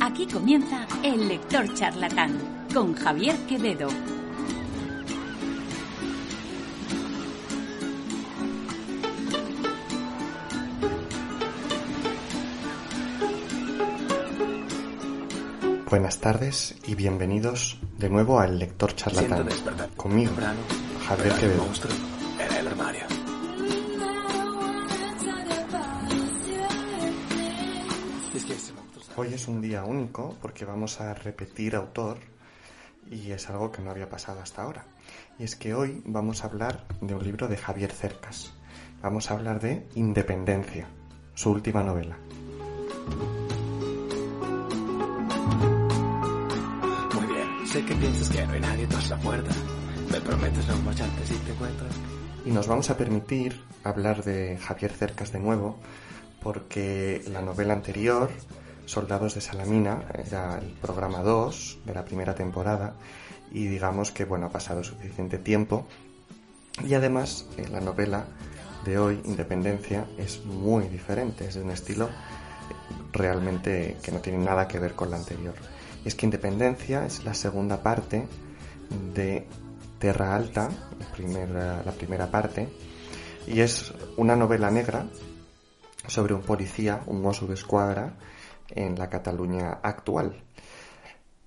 Aquí comienza El Lector Charlatán con Javier Quevedo. Buenas tardes y bienvenidos de nuevo al Lector Charlatán. Conmigo, Javier Quevedo. Hoy es un día único porque vamos a repetir autor y es algo que no había pasado hasta ahora. Y es que hoy vamos a hablar de un libro de Javier Cercas. Vamos a hablar de Independencia, su última novela. Muy bien, sé que piensas que no hay nadie tras la puerta. Me prometes no marcharte si te encuentras. Y nos vamos a permitir hablar de Javier Cercas de nuevo porque la novela anterior Soldados de Salamina, era el programa 2 de la primera temporada y digamos que bueno, ha pasado suficiente tiempo y además eh, la novela de hoy, Independencia, es muy diferente, es de un estilo realmente que no tiene nada que ver con la anterior. Y es que Independencia es la segunda parte de Terra Alta, la primera, la primera parte, y es una novela negra sobre un policía, un mozo de escuadra, en la Cataluña actual.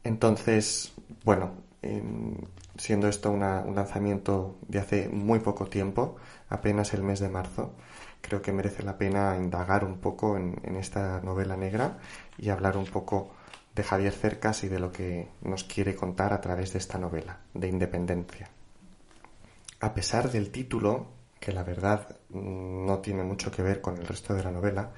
Entonces, bueno, siendo esto un lanzamiento de hace muy poco tiempo, apenas el mes de marzo, creo que merece la pena indagar un poco en, en esta novela negra y hablar un poco de Javier Cercas y de lo que nos quiere contar a través de esta novela, de Independencia. A pesar del título, que la verdad no tiene mucho que ver con el resto de la novela,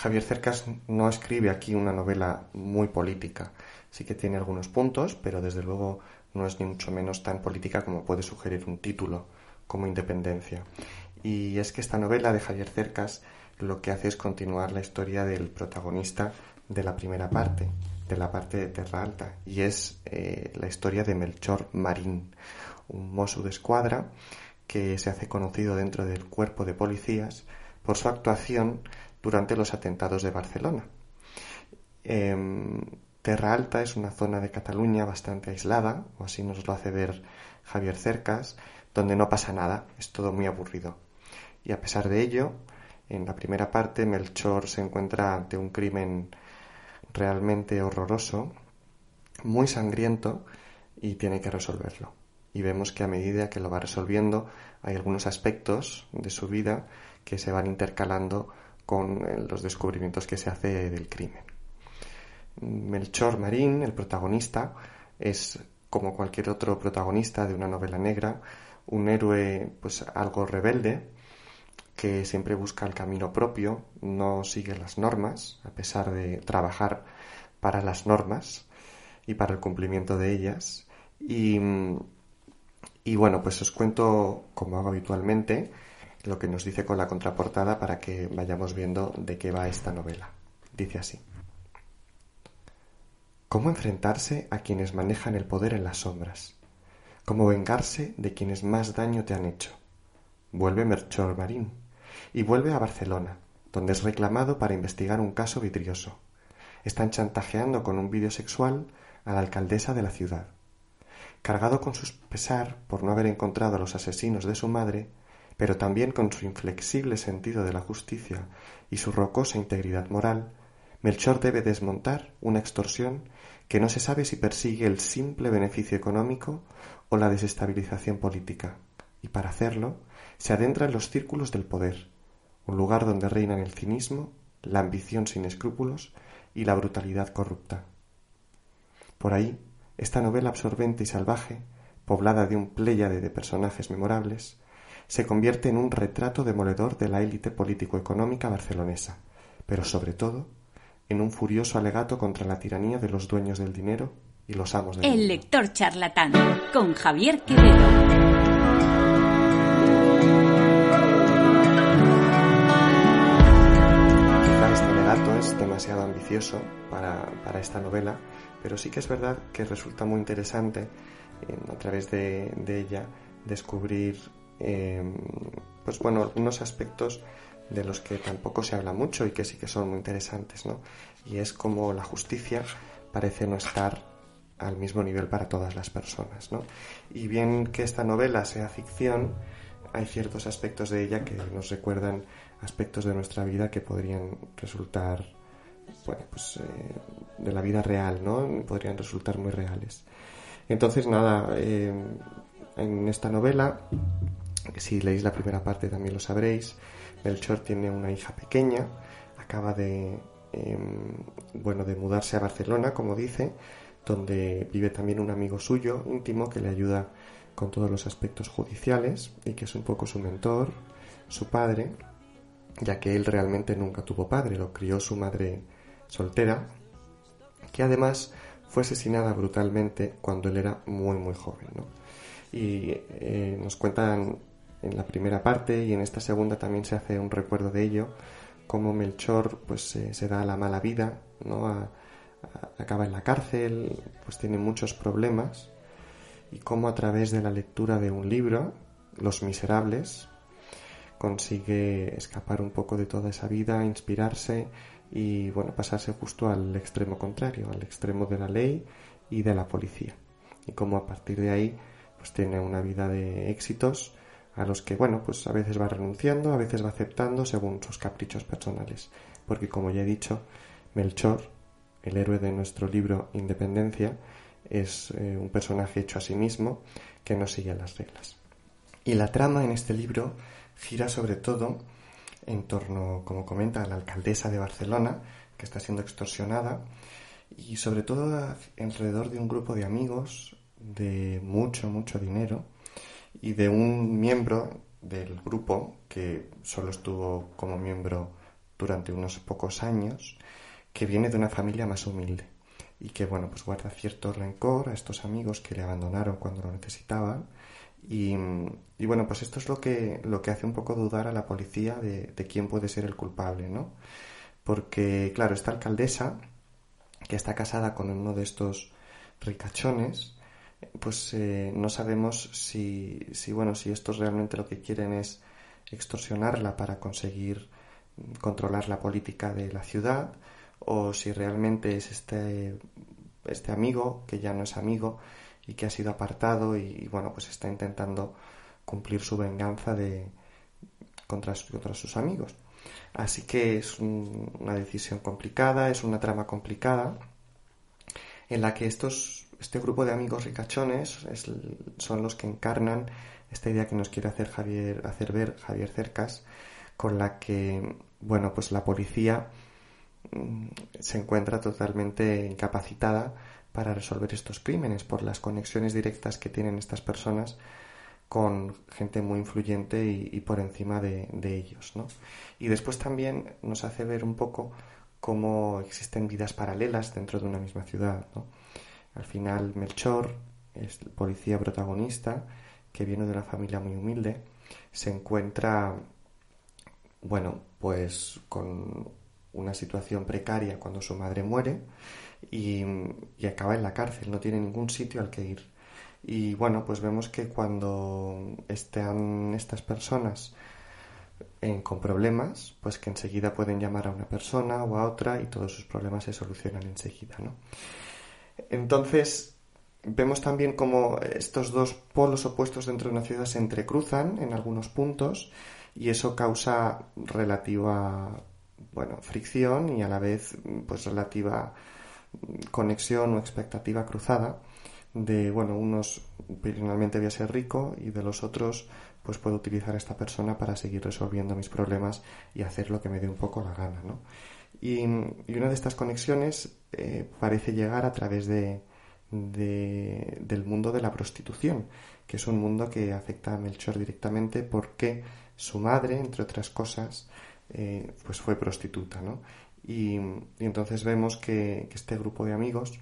Javier Cercas no escribe aquí una novela muy política. Sí que tiene algunos puntos, pero desde luego no es ni mucho menos tan política como puede sugerir un título como Independencia. Y es que esta novela de Javier Cercas lo que hace es continuar la historia del protagonista de la primera parte, de la parte de Terra Alta, y es eh, la historia de Melchor Marín, un mozo de escuadra que se hace conocido dentro del cuerpo de policías por su actuación durante los atentados de Barcelona. Em, Terra Alta es una zona de Cataluña bastante aislada, o así nos lo hace ver Javier Cercas, donde no pasa nada, es todo muy aburrido. Y a pesar de ello, en la primera parte Melchor se encuentra ante un crimen realmente horroroso, muy sangriento, y tiene que resolverlo. Y vemos que a medida que lo va resolviendo, hay algunos aspectos de su vida que se van intercalando con eh, los descubrimientos que se hace del crimen. Melchor Marín, el protagonista, es como cualquier otro protagonista de una novela negra, un héroe pues algo rebelde que siempre busca el camino propio, no sigue las normas, a pesar de trabajar para las normas y para el cumplimiento de ellas. Y, y bueno, pues os cuento, como hago habitualmente, lo que nos dice con la contraportada para que vayamos viendo de qué va esta novela. Dice así. ¿Cómo enfrentarse a quienes manejan el poder en las sombras? ¿Cómo vengarse de quienes más daño te han hecho? Vuelve Melchor Marín y vuelve a Barcelona, donde es reclamado para investigar un caso vidrioso. Están chantajeando con un vídeo sexual a la alcaldesa de la ciudad. Cargado con su pesar por no haber encontrado a los asesinos de su madre, pero también con su inflexible sentido de la justicia y su rocosa integridad moral, Melchor debe desmontar una extorsión que no se sabe si persigue el simple beneficio económico o la desestabilización política, y para hacerlo se adentra en los círculos del poder, un lugar donde reinan el cinismo, la ambición sin escrúpulos y la brutalidad corrupta. Por ahí, esta novela absorbente y salvaje, poblada de un pléyade de personajes memorables, se convierte en un retrato demoledor de la élite político-económica barcelonesa, pero sobre todo en un furioso alegato contra la tiranía de los dueños del dinero y los amos del El lector charlatán, con Javier Quevedo. Este es demasiado ambicioso para, para, esta novela, pero sí que es verdad que resulta muy interesante a través de, de ella descubrir Em, pues bueno, algunos aspectos de los que tampoco se habla mucho y que sí que son muy interesantes, ¿no? Y es como la justicia parece no estar al mismo nivel para todas las personas, ¿no? Y bien que esta novela sea ficción, hay ciertos aspectos de ella que nos recuerdan aspectos de nuestra vida que podrían resultar, bueno, pues eh, de la vida real, ¿no? Podrían resultar muy reales. Entonces, nada, eh, en esta novela, si leéis la primera parte también lo sabréis, Melchor tiene una hija pequeña, acaba de, em, bueno, de mudarse a Barcelona, como dice, donde vive también un amigo suyo íntimo que le ayuda con todos los aspectos judiciales y que es un poco su mentor, su padre, ya que él realmente nunca tuvo padre, lo crió su madre soltera, que además fue asesinada brutalmente cuando él era muy muy joven. Y eh, nos cuentan en la primera parte y en esta segunda también se hace un recuerdo de ello, cómo Melchor pues se da la mala vida, ¿no? acaba en la cárcel, pues tiene muchos problemas y cómo a través de la lectura de un libro, Los Miserables, consigue escapar un poco de toda esa vida, inspirarse y bueno, pasarse justo al extremo contrario, al extremo de la ley y de la policía. Y cómo a partir de ahí pues tiene una vida de éxitos a los que, bueno, pues a veces va renunciando, a veces va aceptando según sus caprichos personales. Porque como ya he dicho, Melchor, el héroe de nuestro libro Independencia, es eh, un personaje hecho a sí mismo que no sigue las reglas. Y la trama en este libro gira sobre todo en torno, como comenta, la alcaldesa de Barcelona, que está siendo extorsionada, y sobre todo alrededor de un grupo de amigos de mucho, mucho dinero, y de un miembro del grupo que solo estuvo como miembro durante unos pocos años, que viene de una familia más humilde y que bueno pues guarda cierto rencor a estos amigos que le abandonaron cuando lo necesitaban. Y, bueno pues esto es lo que lo que hace un poco dudar a la policía de, de quién puede ser el culpable no porque claro esta alcaldesa que está casada con uno de estos ricachones pues eh, no sabemos si, si, bueno, si estos realmente lo que quieren es extorsionarla para conseguir controlar la política de la ciudad o si realmente es este, este amigo que ya no es amigo y que ha sido apartado y, bueno, pues está intentando cumplir su venganza de, contra, contra sus amigos. Así que es una decisión complicada, es una trama complicada en la que estos este grupo de amigos ricachones son los que encarnan esta idea que nos quiere hacer Javier, hacer ver Javier Cercas, con la que, bueno, pues la policía mm, se encuentra totalmente incapacitada para resolver estos crímenes por las conexiones directas que tienen estas personas con gente muy influyente y, por encima de, de, ellos, ¿no? Y después también nos hace ver un poco cómo existen vidas paralelas dentro de una misma ciudad, ¿no? Al final Melchor, es el policía protagonista, que viene de una familia muy humilde, se encuentra, bueno, pues con una situación precaria cuando su madre muere y, acaba en la cárcel, no tiene ningún sitio al que ir. Y bueno, pues vemos que cuando están estas personas con problemas, pues que enseguida pueden llamar a una persona o a otra y todos sus problemas se solucionan enseguida, ¿no? Entonces, vemos también cómo estos dos polos opuestos dentro de una ciudad se entrecruzan en algunos puntos y eso causa relativa bueno, fricción y a la vez pues relativa conexión o expectativa cruzada de bueno, unos finalmente voy a ser rico y de los otros pues puedo utilizar a esta persona para seguir resolviendo mis problemas y hacer lo que me dé un poco la gana, ¿no? Y, una de estas conexiones eh, parece llegar a través de, del mundo de la prostitución, que es un mundo que afecta a Melchor directamente porque su madre, entre otras cosas, eh, pues fue prostituta, ¿no? Y, entonces vemos que, este grupo de amigos,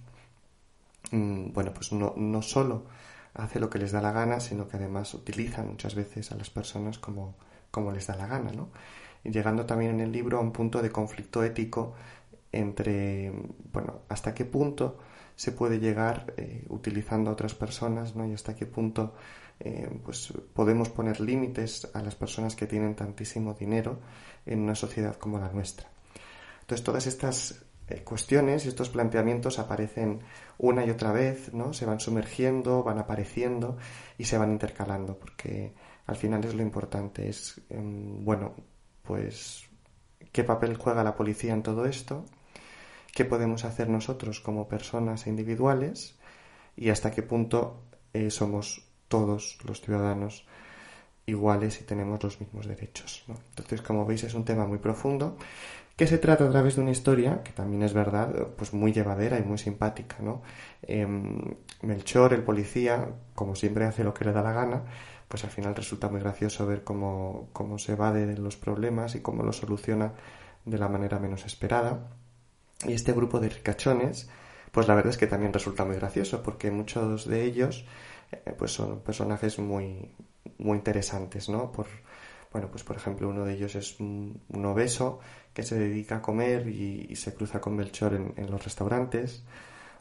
mm, bueno, pues no, no solo hace lo que les da la gana, sino que además utilizan muchas veces a las personas como, como les da la gana, ¿no? Llegando también en el libro a un punto de conflicto ético entre, bueno, hasta qué punto se puede llegar eh, utilizando a otras personas, ¿no? Y hasta qué punto eh, pues podemos poner límites a las personas que tienen tantísimo dinero en una sociedad como la nuestra. Entonces todas estas eh, cuestiones y estos planteamientos aparecen una y otra vez, ¿no? Se van sumergiendo, van apareciendo y se van intercalando, porque al final es lo importante, es, em, bueno, pues, ¿qué papel juega la policía en todo esto? ¿Qué podemos hacer nosotros como personas individuales? Y hasta qué punto eh, somos todos los ciudadanos iguales y tenemos los mismos derechos. Entonces, como veis, es un tema muy profundo que se trata a través de una historia que también es verdad, pues muy llevadera y muy simpática. ¿no? Em, Melchor, el policía, como siempre hace lo que le da la gana, pues al final resulta muy gracioso ver cómo, cómo se evade de los problemas y cómo los soluciona de la manera menos esperada. Y este grupo de ricachones, pues la verdad es que también resulta muy gracioso, porque muchos de ellos eh, pues son personajes muy, muy interesantes, ¿no? Por, bueno, pues por ejemplo uno de ellos es un, obeso que se dedica a comer y, se cruza con Melchor en, los restaurantes.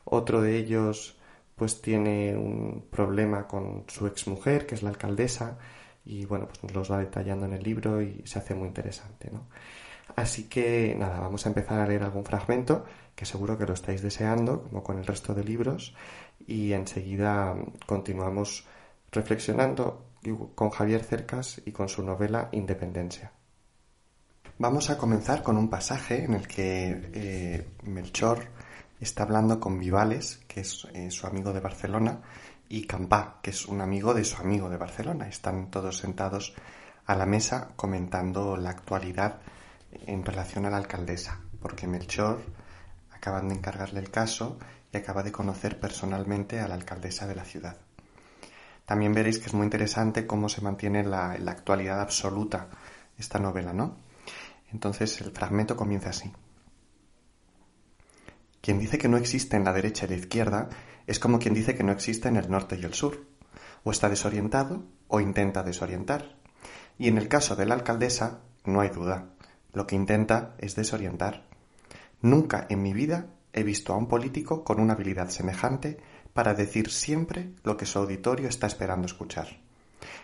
Otro de ellos pues tiene un problema con su exmujer, que es la alcaldesa, y bueno, pues nos los va detallando en el libro y se hace muy interesante, ¿no? Así que nada, vamos a empezar a leer algún fragmento, que seguro que lo estáis deseando, como con el resto de libros, y enseguida continuamos reflexionando con Javier Cercas y con su novela Independencia. Vamos a comenzar con un pasaje en el que eh, Melchor está hablando con Vivales, que es eh, su amigo de Barcelona, y Campá, que es un amigo de su amigo de Barcelona. Están todos sentados a la mesa comentando la actualidad en relación a la alcaldesa, porque Melchor acaban de encargarle el caso y acaba de conocer personalmente a la alcaldesa de la ciudad. También veréis que es muy interesante cómo se mantiene la, la actualidad absoluta esta novela, ¿no? Entonces el fragmento comienza así. Quien dice que no existe en la derecha y la izquierda es como quien dice que no existe en el norte y el sur. O está desorientado o intenta desorientar. Y en el caso de la alcaldesa, no hay duda. Lo que intenta es desorientar. Nunca en mi vida he visto a un político con una habilidad semejante para decir siempre lo que su auditorio está esperando escuchar.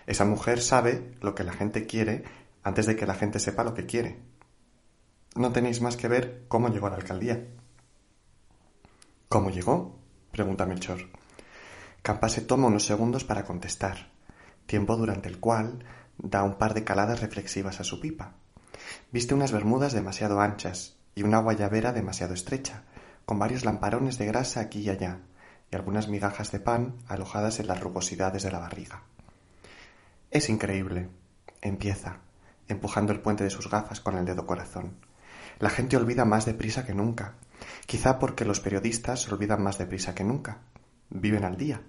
Esa mujer sabe lo que la gente quiere antes de que la gente sepa lo que quiere. No tenéis más que ver cómo llegó a la alcaldía. ¿Cómo llegó? pregunta Melchor. Campa se toma unos segundos para contestar, tiempo durante el cual da un par de caladas reflexivas a su pipa. Viste unas bermudas demasiado anchas y una guayabera demasiado estrecha, con varios lamparones de grasa aquí y allá, y algunas migajas de pan alojadas en las rugosidades de la barriga. Es increíble. Empieza, empujando el puente de sus gafas con el dedo corazón. La gente olvida más deprisa que nunca. Quizá porque los periodistas olvidan más deprisa que nunca. Viven al día.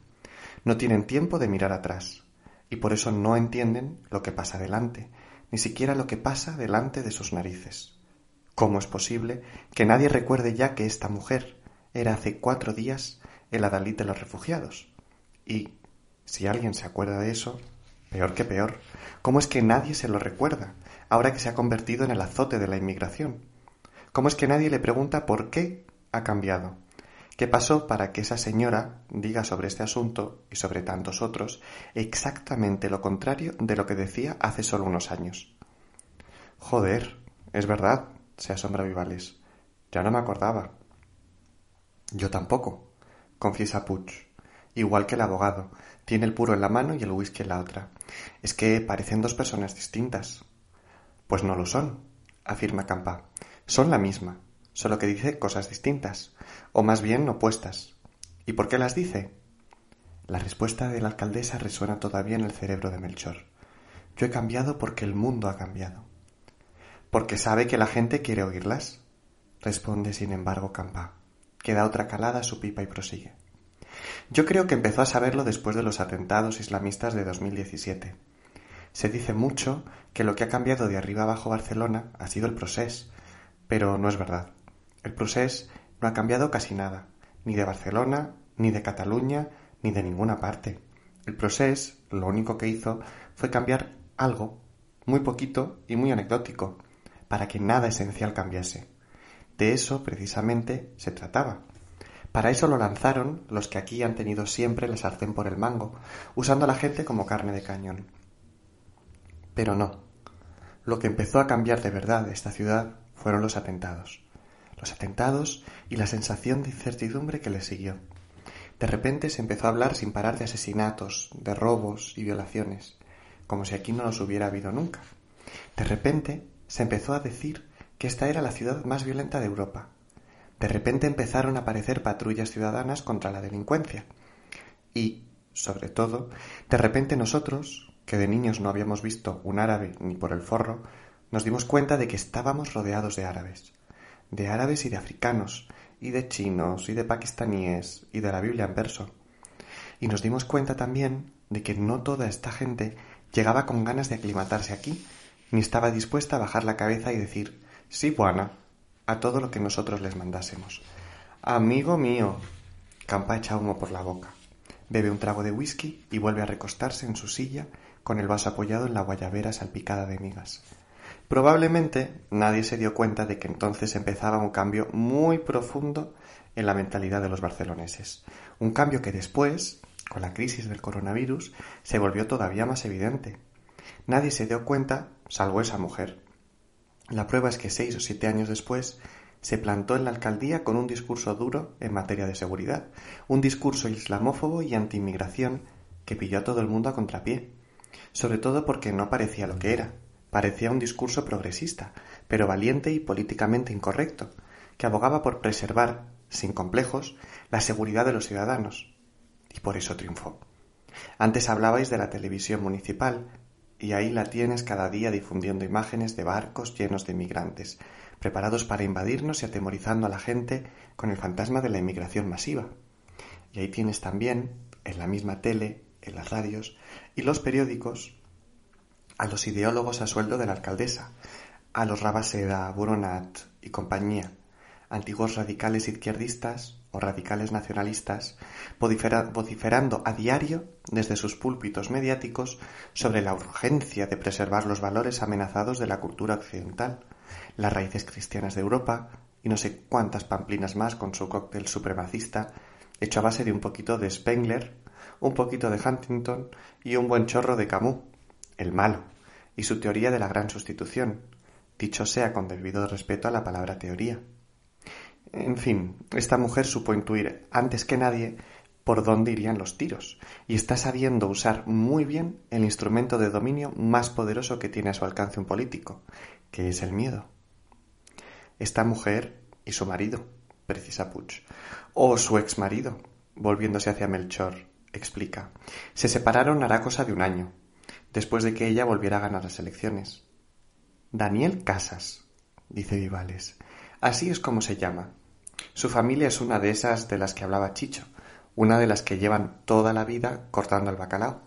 No tienen tiempo de mirar atrás. Y por eso no entienden lo que pasa delante, ni siquiera lo que pasa delante de sus narices. ¿Cómo es posible que nadie recuerde ya que esta mujer era hace cuatro días el adalid de los refugiados? Y, si alguien se acuerda de eso, peor que peor, ¿cómo es que nadie se lo recuerda, ahora que se ha convertido en el azote de la inmigración? ¿Cómo es que nadie le pregunta por qué ha cambiado? ¿Qué pasó para que esa señora diga sobre este asunto y sobre tantos otros exactamente lo contrario de lo que decía hace solo unos años? Joder, es verdad, se asombra Vivales. Ya no me acordaba. Yo tampoco, confiesa Puch. Igual que el abogado. Tiene el puro en la mano y el whisky en la otra. Es que parecen dos personas distintas. Pues no lo son, afirma Campa. Son la misma, solo que dice cosas distintas, o más bien opuestas. ¿Y por qué las dice? La respuesta de la alcaldesa resuena todavía en el cerebro de Melchor. Yo he cambiado porque el mundo ha cambiado porque sabe que la gente quiere oírlas. Responde, sin embargo, Campa, que da otra calada a su pipa y prosigue. Yo creo que empezó a saberlo después de los atentados islamistas de 2017. Se dice mucho que lo que ha cambiado de arriba abajo Barcelona ha sido el procés, pero no es verdad. El procés no ha cambiado casi nada, ni de Barcelona, ni de Cataluña, ni de ninguna parte. El procés lo único que hizo fue cambiar algo, muy poquito y muy anecdótico, para que nada esencial cambiase. De eso, precisamente, se trataba. Para eso lo lanzaron los que aquí han tenido siempre la sartén por el mango, usando a la gente como carne de cañón. Pero no. Lo que empezó a cambiar de verdad esta ciudad fueron los atentados. Los atentados y la sensación de incertidumbre que le siguió. De repente se empezó a hablar sin parar de asesinatos, de robos y violaciones, como si aquí no los hubiera habido nunca. De repente se empezó a decir que esta era la ciudad más violenta de Europa. De repente empezaron a aparecer patrullas ciudadanas contra la delincuencia. Y, sobre todo, de repente nosotros, que de niños no habíamos visto un árabe ni por el forro, nos dimos cuenta de que estábamos rodeados de árabes, de árabes y de africanos, y de chinos, y de pakistaníes, y de la Biblia en verso. Y nos dimos cuenta también de que no toda esta gente llegaba con ganas de aclimatarse aquí, ni estaba dispuesta a bajar la cabeza y decir sí, buena, a todo lo que nosotros les mandásemos. Amigo mío. Campa echa humo por la boca. Bebe un trago de whisky y vuelve a recostarse en su silla con el vaso apoyado en la guayabera salpicada de migas. Probablemente nadie se dio cuenta de que entonces empezaba un cambio muy profundo en la mentalidad de los barceloneses. Un cambio que después, con la crisis del coronavirus, se volvió todavía más evidente. Nadie se dio cuenta, salvo esa mujer. La prueba es que seis o siete años después se plantó en la alcaldía con un discurso duro en materia de seguridad, un discurso islamófobo y antiinmigración que pilló a todo el mundo a contrapié, sobre todo porque no parecía lo que era, Parecía un discurso progresista, pero valiente y políticamente incorrecto, que abogaba por preservar, sin complejos, la seguridad de los ciudadanos. Y por eso triunfó. Antes hablabais de la televisión municipal, y ahí la tienes cada día difundiendo imágenes de barcos llenos de migrantes, preparados para invadirnos y atemorizando a la gente con el fantasma de la inmigración masiva. Y ahí tienes también, en la misma tele, en las radios y los periódicos, a los ideólogos a sueldo de la alcaldesa, a los Rabaseda, Buronat y compañía, antiguos radicales izquierdistas o radicales nacionalistas, vociferando a diario desde sus púlpitos mediáticos sobre la urgencia de preservar los valores amenazados de la cultura occidental, las raíces cristianas de Europa y no sé cuántas pamplinas más con su cóctel supremacista hecho a base de un poquito de Spengler, un poquito de Huntington y un buen chorro de Camus el malo, y su teoría de la gran sustitución, dicho sea con debido respeto a la palabra teoría. En fin, esta mujer supo intuir antes que nadie por dónde irían los tiros, y está sabiendo usar muy bien el instrumento de dominio más poderoso que tiene a su alcance un político, que es el miedo. Esta mujer y su marido, precisa Puch, o su ex marido, volviéndose hacia Melchor, explica, se separaron hará cosa de un año, después de que ella volviera a ganar las elecciones. Daniel Casas, dice Vivales. Así es como se llama. Su familia es una de esas de las que hablaba Chicho, una de las que llevan toda la vida cortando el bacalao.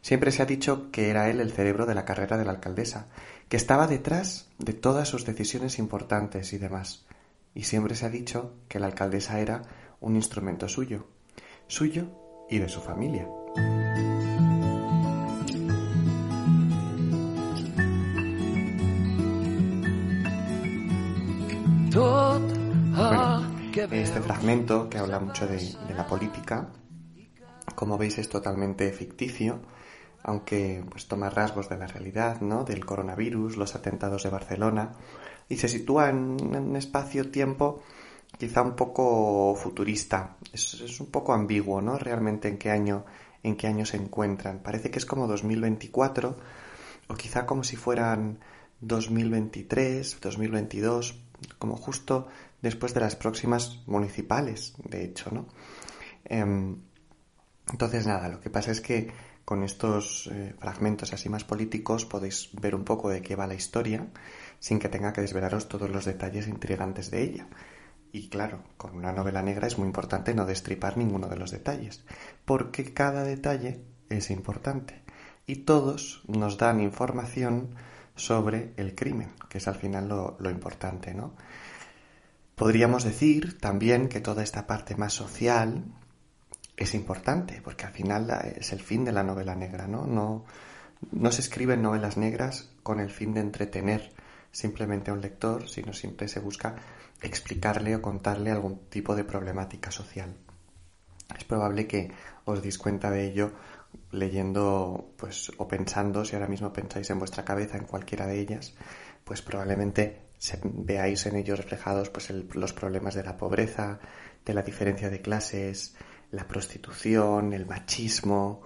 Siempre se ha dicho que era él el cerebro de la carrera de la alcaldesa, que estaba detrás de todas sus decisiones importantes y demás. Y siempre se ha dicho que la alcaldesa era un instrumento suyo, suyo y de su familia. Este fragmento que habla mucho de, la política, como veis es totalmente ficticio, aunque pues toma rasgos de la realidad, ¿no? Del coronavirus, los atentados de Barcelona, y se sitúa en, un espacio-tiempo quizá un poco futurista. Es, es, un poco ambiguo, ¿no? Realmente en qué año, en qué año se encuentran. Parece que es como 2024, o quizá como si fueran 2023, 2022, como justo después de las próximas municipales, de hecho, ¿no? Em, entonces, nada, lo que pasa es que con estos eh, fragmentos así más políticos podéis ver un poco de qué va la historia sin que tenga que desvelaros todos los detalles intrigantes de ella. Y claro, con una novela negra es muy importante no destripar ninguno de los detalles, porque cada detalle es importante y todos nos dan información sobre el crimen, que es al final lo, lo importante, ¿no? Podríamos decir también que toda esta parte más social es importante, porque al final es el fin de la novela negra, ¿no? No, se escriben novelas negras con el fin de entretener, simplemente a un lector, sino siempre se busca explicarle o contarle algún tipo de problemática social. Es probable que os deis cuenta de ello leyendo pues o pensando si ahora mismo pensáis en vuestra cabeza en cualquiera de ellas pues probablemente veáis en ellos reflejados pues los problemas de la pobreza de la diferencia de clases la prostitución el machismo.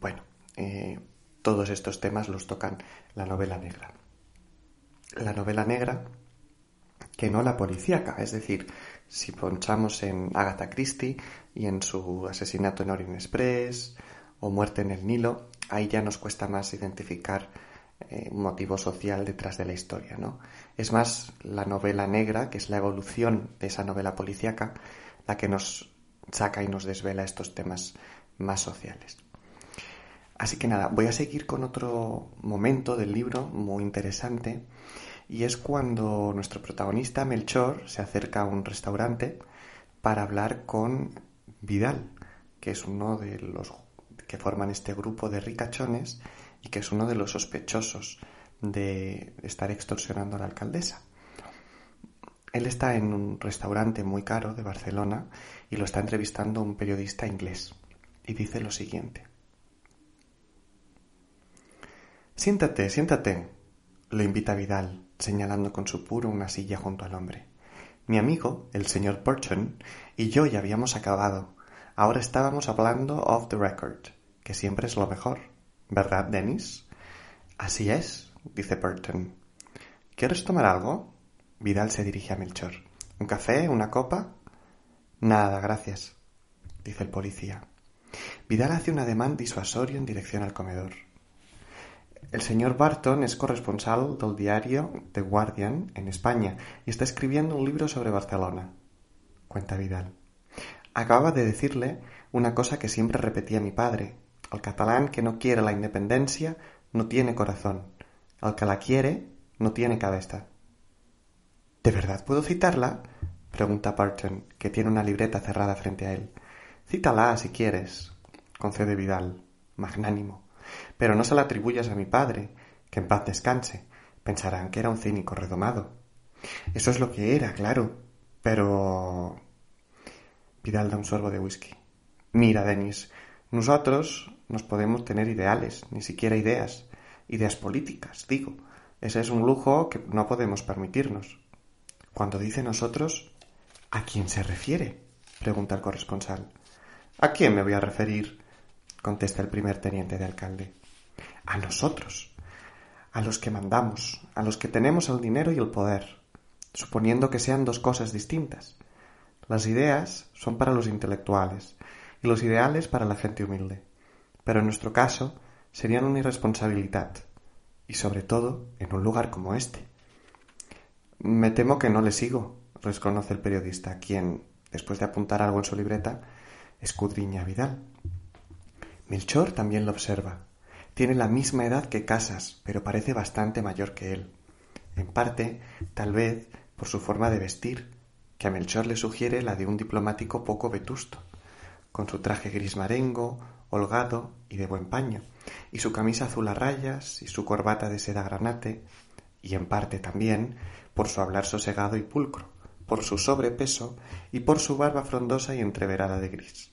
Bueno eh, todos estos temas los tocan la novela negra. La novela negra que no la policíaca es decir si ponchamos en Agatha Christie y en su asesinato en Orient Express o Muerte en el Nilo, ahí ya nos cuesta más identificar eh, motivo social detrás de la historia, ¿no? Es más la novela negra, que es la evolución de esa novela policíaca, la que nos saca y nos desvela estos temas más sociales. Así que nada, voy a seguir con otro momento del libro muy interesante y es cuando nuestro protagonista Melchor se acerca a un restaurante para hablar con Vidal, que es uno de los que forman este grupo de ricachones y que es uno de los sospechosos de estar extorsionando a la alcaldesa. Él está en un restaurante muy caro de Barcelona y lo está entrevistando un periodista inglés y dice lo siguiente. Siéntate, siéntate, lo invita Vidal, señalando con su puro una silla junto al hombre. Mi amigo, el señor Burton, y yo ya habíamos acabado. Ahora estábamos hablando off the record que siempre es lo mejor. ¿Verdad? Así es, dice Burton. ¿Quieres tomar algo? Vidal se dirige a Melchor. ¿Un café? ¿Una copa? Nada, gracias, dice el policía. Vidal hace un ademán disuasorio en dirección al comedor. El señor Barton es corresponsal del diario The Guardian en España y está escribiendo un libro sobre Barcelona. Cuenta Vidal. Acaba de decirle una cosa que siempre repetía mi padre, el catalán que no quiere la independencia no tiene corazón. El que la quiere no tiene cabeza. ¿De verdad puedo citarla? pregunta Barton, que tiene una libreta cerrada frente a él. Cítala si quieres, concede Vidal, magnánimo. Pero no se la atribuyas a mi padre, que en paz descanse. Pensarán que era un cínico redomado. Eso es lo que era, claro. Pero. Vidal da un sorbo de whisky. Mira, Denis, nosotros nos podemos tener ideales, ni siquiera ideas, ideas políticas, digo. Ese es un lujo que no podemos permitirnos. Cuando dice nosotros, ¿a quién se refiere? pregunta el corresponsal. ¿A quién me voy a referir? contesta el primer teniente de alcalde. A nosotros, a los que mandamos, a los que tenemos el dinero y el poder, suponiendo que sean dos cosas distintas. Las ideas son para los intelectuales, y los ideales para la gente humilde. Pero en nuestro caso serían una irresponsabilidad, y sobre todo en un lugar como este. Me temo que no le sigo, reconoce el periodista, quien, después de apuntar algo en su libreta, escudriña a Vidal. Melchor también lo observa. Tiene la misma edad que Casas, pero parece bastante mayor que él. En parte, tal vez, por su forma de vestir, que a Melchor le sugiere la de un diplomático poco vetusto con su traje gris marengo, holgado y de buen paño, y su camisa azul a rayas y su corbata de seda granate, y en parte también por su hablar sosegado y pulcro, por su sobrepeso y por su barba frondosa y entreverada de gris.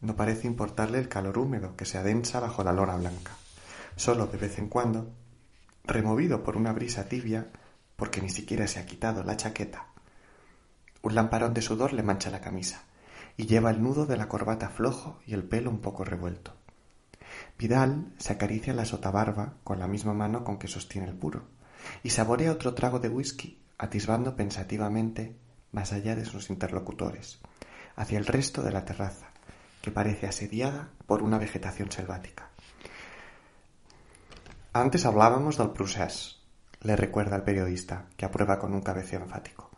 No parece importarle el calor húmedo que se adensa bajo la lona blanca. Solo de vez en cuando, removido por una brisa tibia, porque ni siquiera se ha quitado la chaqueta, un lamparón de sudor le mancha la camisa y lleva el nudo de la corbata flojo y el pelo un poco revuelto. Vidal se acaricia la sotabarba con la misma mano con que sostiene el puro y saborea otro trago de whisky, atisbando pensativamente más allá de sus interlocutores, hacia el resto de la terraza, que parece asediada por una vegetación selvática. Antes hablábamos del procés, le recuerda el periodista, que aprueba con un cabeceo enfático.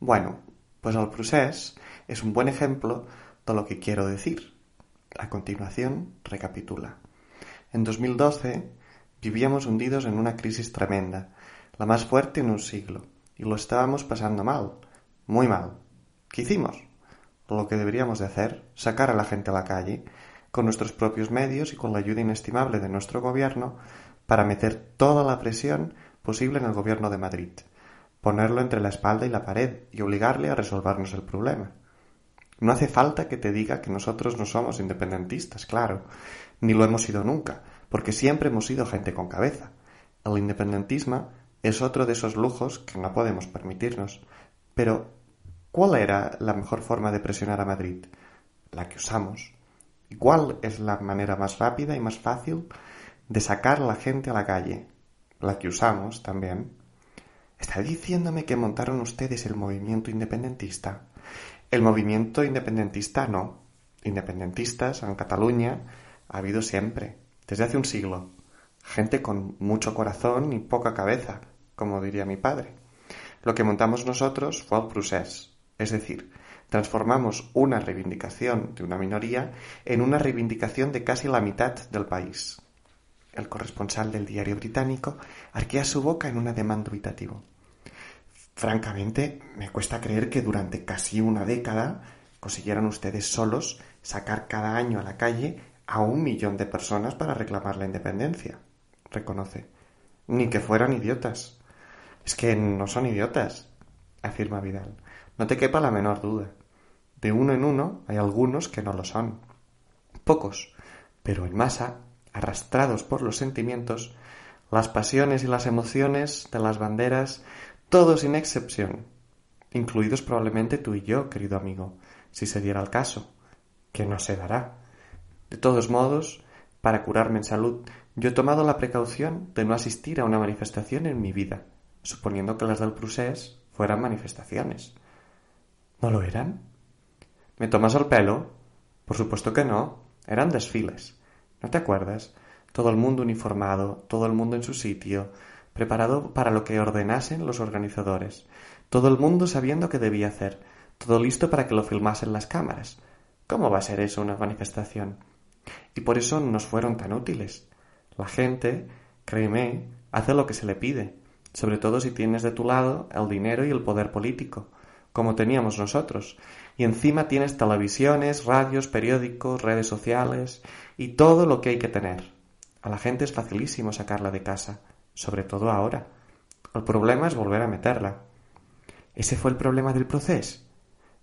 Bueno, pues el procés es un buen ejemplo de lo que quiero decir. A continuación, recapitula. En 2012 vivíamos hundidos en una crisis tremenda, la más fuerte en un siglo, y lo estábamos pasando mal, muy mal. ¿Qué hicimos? Lo que deberíamos de hacer, sacar a la gente a la calle, con nuestros propios medios y con la ayuda inestimable de nuestro gobierno, para meter toda la presión posible en el gobierno de Madrid, ponerlo entre la espalda y la pared y obligarle a resolvernos el problema. No hace falta que te diga que nosotros no somos independentistas, claro, ni lo hemos sido nunca, porque siempre hemos sido gente con cabeza. El independentismo es otro de esos lujos que no podemos permitirnos. Pero, ¿cuál era la mejor forma de presionar a Madrid? La que usamos. ¿Y cuál es la manera más rápida y más fácil de sacar a la gente a la calle? La que usamos también. ¿Está diciéndome que montaron ustedes el movimiento independentista? El movimiento independentista no. Independentistas en Cataluña ha habido siempre, desde hace un siglo. Gente con mucho corazón y poca cabeza, como diría mi padre. Lo que montamos nosotros fue el procés, es decir, transformamos una reivindicación de una minoría en una reivindicación de casi la mitad del país. El corresponsal del diario británico arquea su boca en un ademán dubitativo. Francamente, me cuesta creer que durante casi una década consiguieran ustedes solos sacar cada año a la calle a un millón de personas para reclamar la independencia, reconoce. Ni que fueran idiotas. Es que no son idiotas, afirma Vidal. No te quepa la menor duda. De uno en uno hay algunos que no lo son. Pocos, pero en masa, arrastrados por los sentimientos, las pasiones y las emociones de las banderas, todos sin excepción, incluidos probablemente tú y yo, querido amigo, si se diera el caso, que no se dará. De todos modos, para curarme en salud, yo he tomado la precaución de no asistir a una manifestación en mi vida suponiendo que las del Prusés fueran manifestaciones. ¿No lo eran? ¿Me tomas el pelo? Por supuesto que no. Eran desfiles. ¿No te acuerdas? Todo el mundo uniformado, todo el mundo en su sitio, preparado para lo que ordenasen los organizadores, todo el mundo sabiendo qué debía hacer, todo listo para que lo filmasen las cámaras. ¿Cómo va a ser eso una manifestación? Y por eso nos fueron tan útiles. La gente, créeme, hace lo que se le pide, sobre todo si tienes de tu lado el dinero y el poder político, como teníamos nosotros, y encima tienes televisiones, radios, periódicos, redes sociales y todo lo que hay que tener. A la gente es facilísimo sacarla de casa, sobre todo ahora. El problema es volver a meterla. ¿Ese fue el problema del proceso?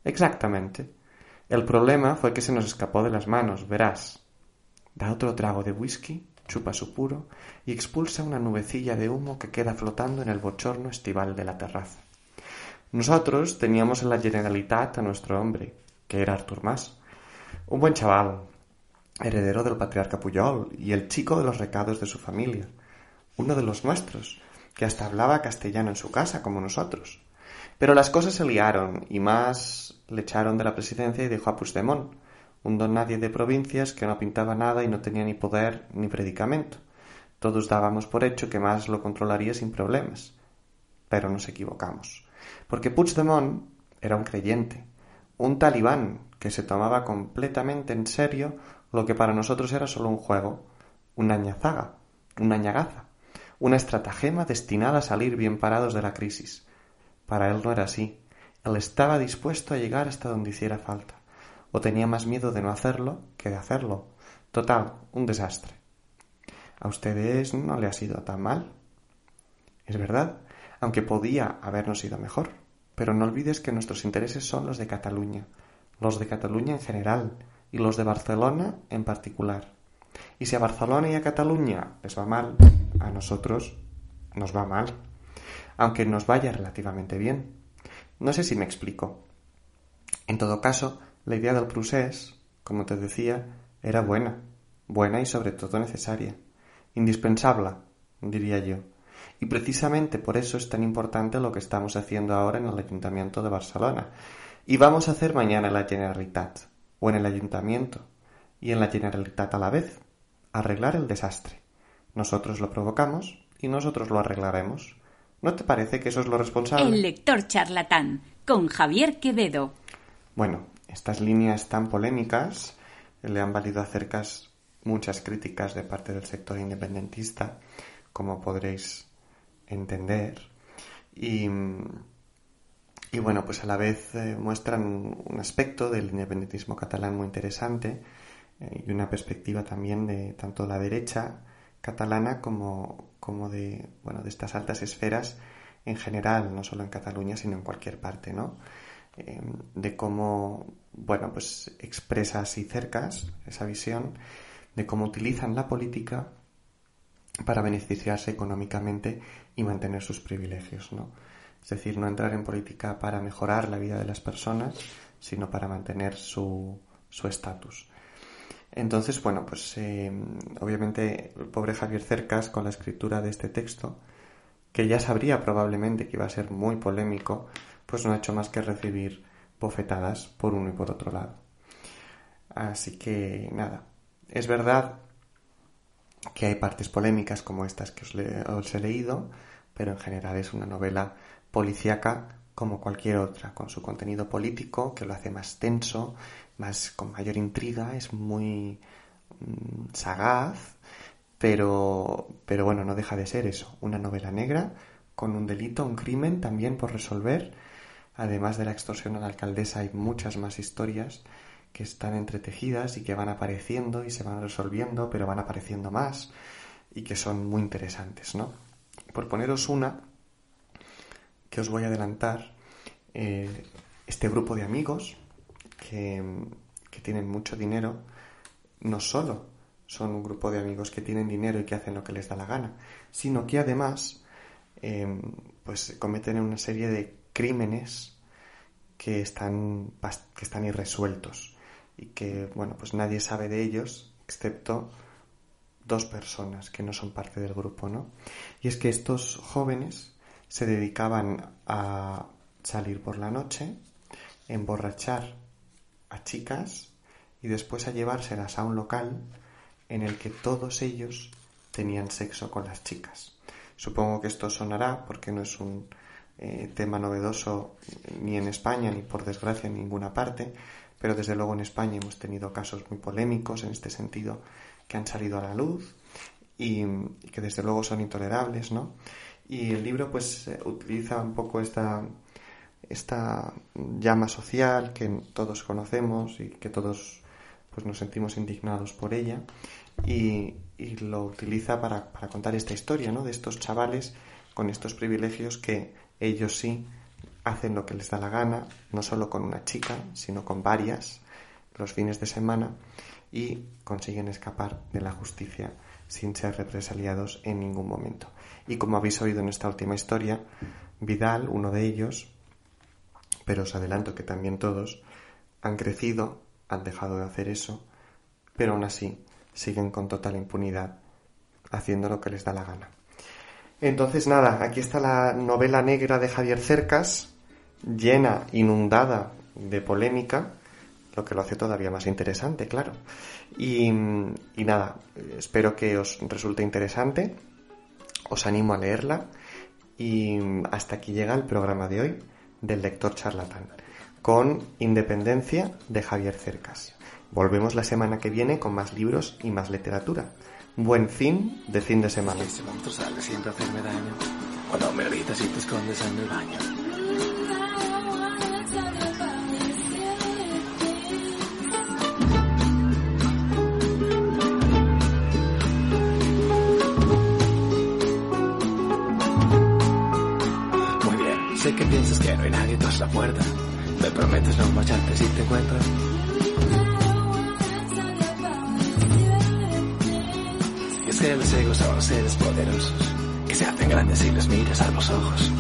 Exactamente. El problema fue que se nos escapó de las manos, verás. Da otro trago de whisky chupa su puro y expulsa una nubecilla de humo que queda flotando en el bochorno estival de la terraza. Nosotros teníamos en la Generalitat a nuestro hombre, que era Artur Mas, un buen chaval, heredero del patriarca Puyol y el chico de los recados de su familia, uno de los nuestros, que hasta hablaba castellano en su casa como nosotros. Pero las cosas se liaron y más le echaron de la presidencia y dejó a Puigdemont, un don nadie de provincias que no pintaba nada y no tenía ni poder ni predicamento. Todos dábamos por hecho que más lo controlaría sin problemas. Pero nos equivocamos. Porque Puigdemont era un creyente, un talibán que se tomaba completamente en serio lo que para nosotros era solo un juego, una ñazaga, una ñagaza, una estratagema destinada a salir bien parados de la crisis. Para él no era así. Él estaba dispuesto a llegar hasta donde hiciera falta o tenía más miedo de no hacerlo que de hacerlo. Total, un desastre. A ustedes no le ha sido tan mal. Es verdad, aunque podía habernos ido mejor. Pero no olvides que nuestros intereses son los de Cataluña, los de Cataluña en general y los de Barcelona en particular. Y si a Barcelona y a Cataluña les va mal, a nosotros nos va mal, aunque nos vaya relativamente bien. No sé si me explico. En todo caso, la idea del procés, como te decía, era buena, buena y sobre todo necesaria, indispensable, diría yo. Y precisamente por eso es tan importante lo que estamos haciendo ahora en el Ayuntamiento de Barcelona. Y vamos a hacer mañana en la Generalitat, o en el Ayuntamiento, y en la Generalitat a la vez, arreglar el desastre. Nosotros lo provocamos y nosotros lo arreglaremos. ¿No te parece que eso es lo responsable? El lector charlatán, con Javier Quevedo. Bueno, estas líneas tan polémicas le han valido acerca muchas críticas de parte del sector independentista, como podréis entender. Y, bueno, pues a la vez eh, muestran un aspecto del independentismo catalán muy interesante eh, y una perspectiva también de tanto la derecha catalana como, como de, bueno, de estas altas esferas en general, no solo en Cataluña, sino en cualquier parte, ¿no? Eh, de cómo, bueno, pues expresa así cercas esa visión de cómo utilizan la política para beneficiarse económicamente y mantener sus privilegios, ¿no? Es decir, no entrar en política para mejorar la vida de las personas, sino para mantener su estatus. Entonces, bueno, pues eh, obviamente el pobre Javier Cercas con la escritura de este texto, que ya sabría probablemente que iba a ser muy polémico, pues no ha hecho más que recibir bofetadas por uno y por otro lado. Así que nada, es verdad que hay partes polémicas como estas que os, he leído, pero en general es una novela policíaca como cualquier otra, con su contenido político que lo hace más tenso, más con mayor intriga, es muy mm, sagaz, pero, pero bueno, no deja de ser eso, una novela negra con un delito, un crimen también por resolver. Además de la extorsión a la alcaldesa hay muchas más historias que están entretejidas y que van apareciendo y se van resolviendo, pero van apareciendo más y que son muy interesantes, ¿no? Por poneros una que os voy a adelantar, eh, este grupo de amigos que, tienen mucho dinero, no solo son un grupo de amigos que tienen dinero y que hacen lo que les da la gana, sino que además eh, pues cometen una serie de crímenes que están, que están irresueltos y que, bueno, pues nadie sabe de ellos excepto dos personas que no son parte del grupo, ¿no? Y es que estos jóvenes se dedicaban a salir por la noche, emborrachar a chicas y después a llevárselas a un local en el que todos ellos tenían sexo con las chicas. Supongo que esto sonará porque no es un eh, tema novedoso ni en España ni por desgracia en ninguna parte, pero desde luego en España hemos tenido casos muy polémicos en este sentido que han salido a la luz y, que desde luego son intolerables, ¿no? Y el libro pues eh, utiliza un poco esta, esta llama social que todos conocemos y que todos pues nos sentimos indignados por ella y, lo utiliza para, para, contar esta historia, ¿no? De estos chavales con estos privilegios que ellos sí hacen lo que les da la gana, no solo con una chica, sino con varias, los fines de semana, y consiguen escapar de la justicia sin ser represaliados en ningún momento. Y como habéis oído en esta última historia, Vidal, uno de ellos, pero os adelanto que también todos, han crecido, han dejado de hacer eso, pero aún así siguen con total impunidad haciendo lo que les da la gana. Entonces, nada, aquí está la novela negra de Javier Cercas, llena, inundada de polémica, lo que lo hace todavía más interesante, claro. Y, y, nada, espero que os resulte interesante, os animo a leerla y hasta aquí llega el programa de hoy del lector charlatán, con Independencia de Javier Cercas. Volvemos la semana que viene con más libros y más literatura buen fin de fin de semana. Puerta. Me prometes no marcharte si te encuentro. que los egos son seres poderosos, que se hacen grandes y los miras a los ojos.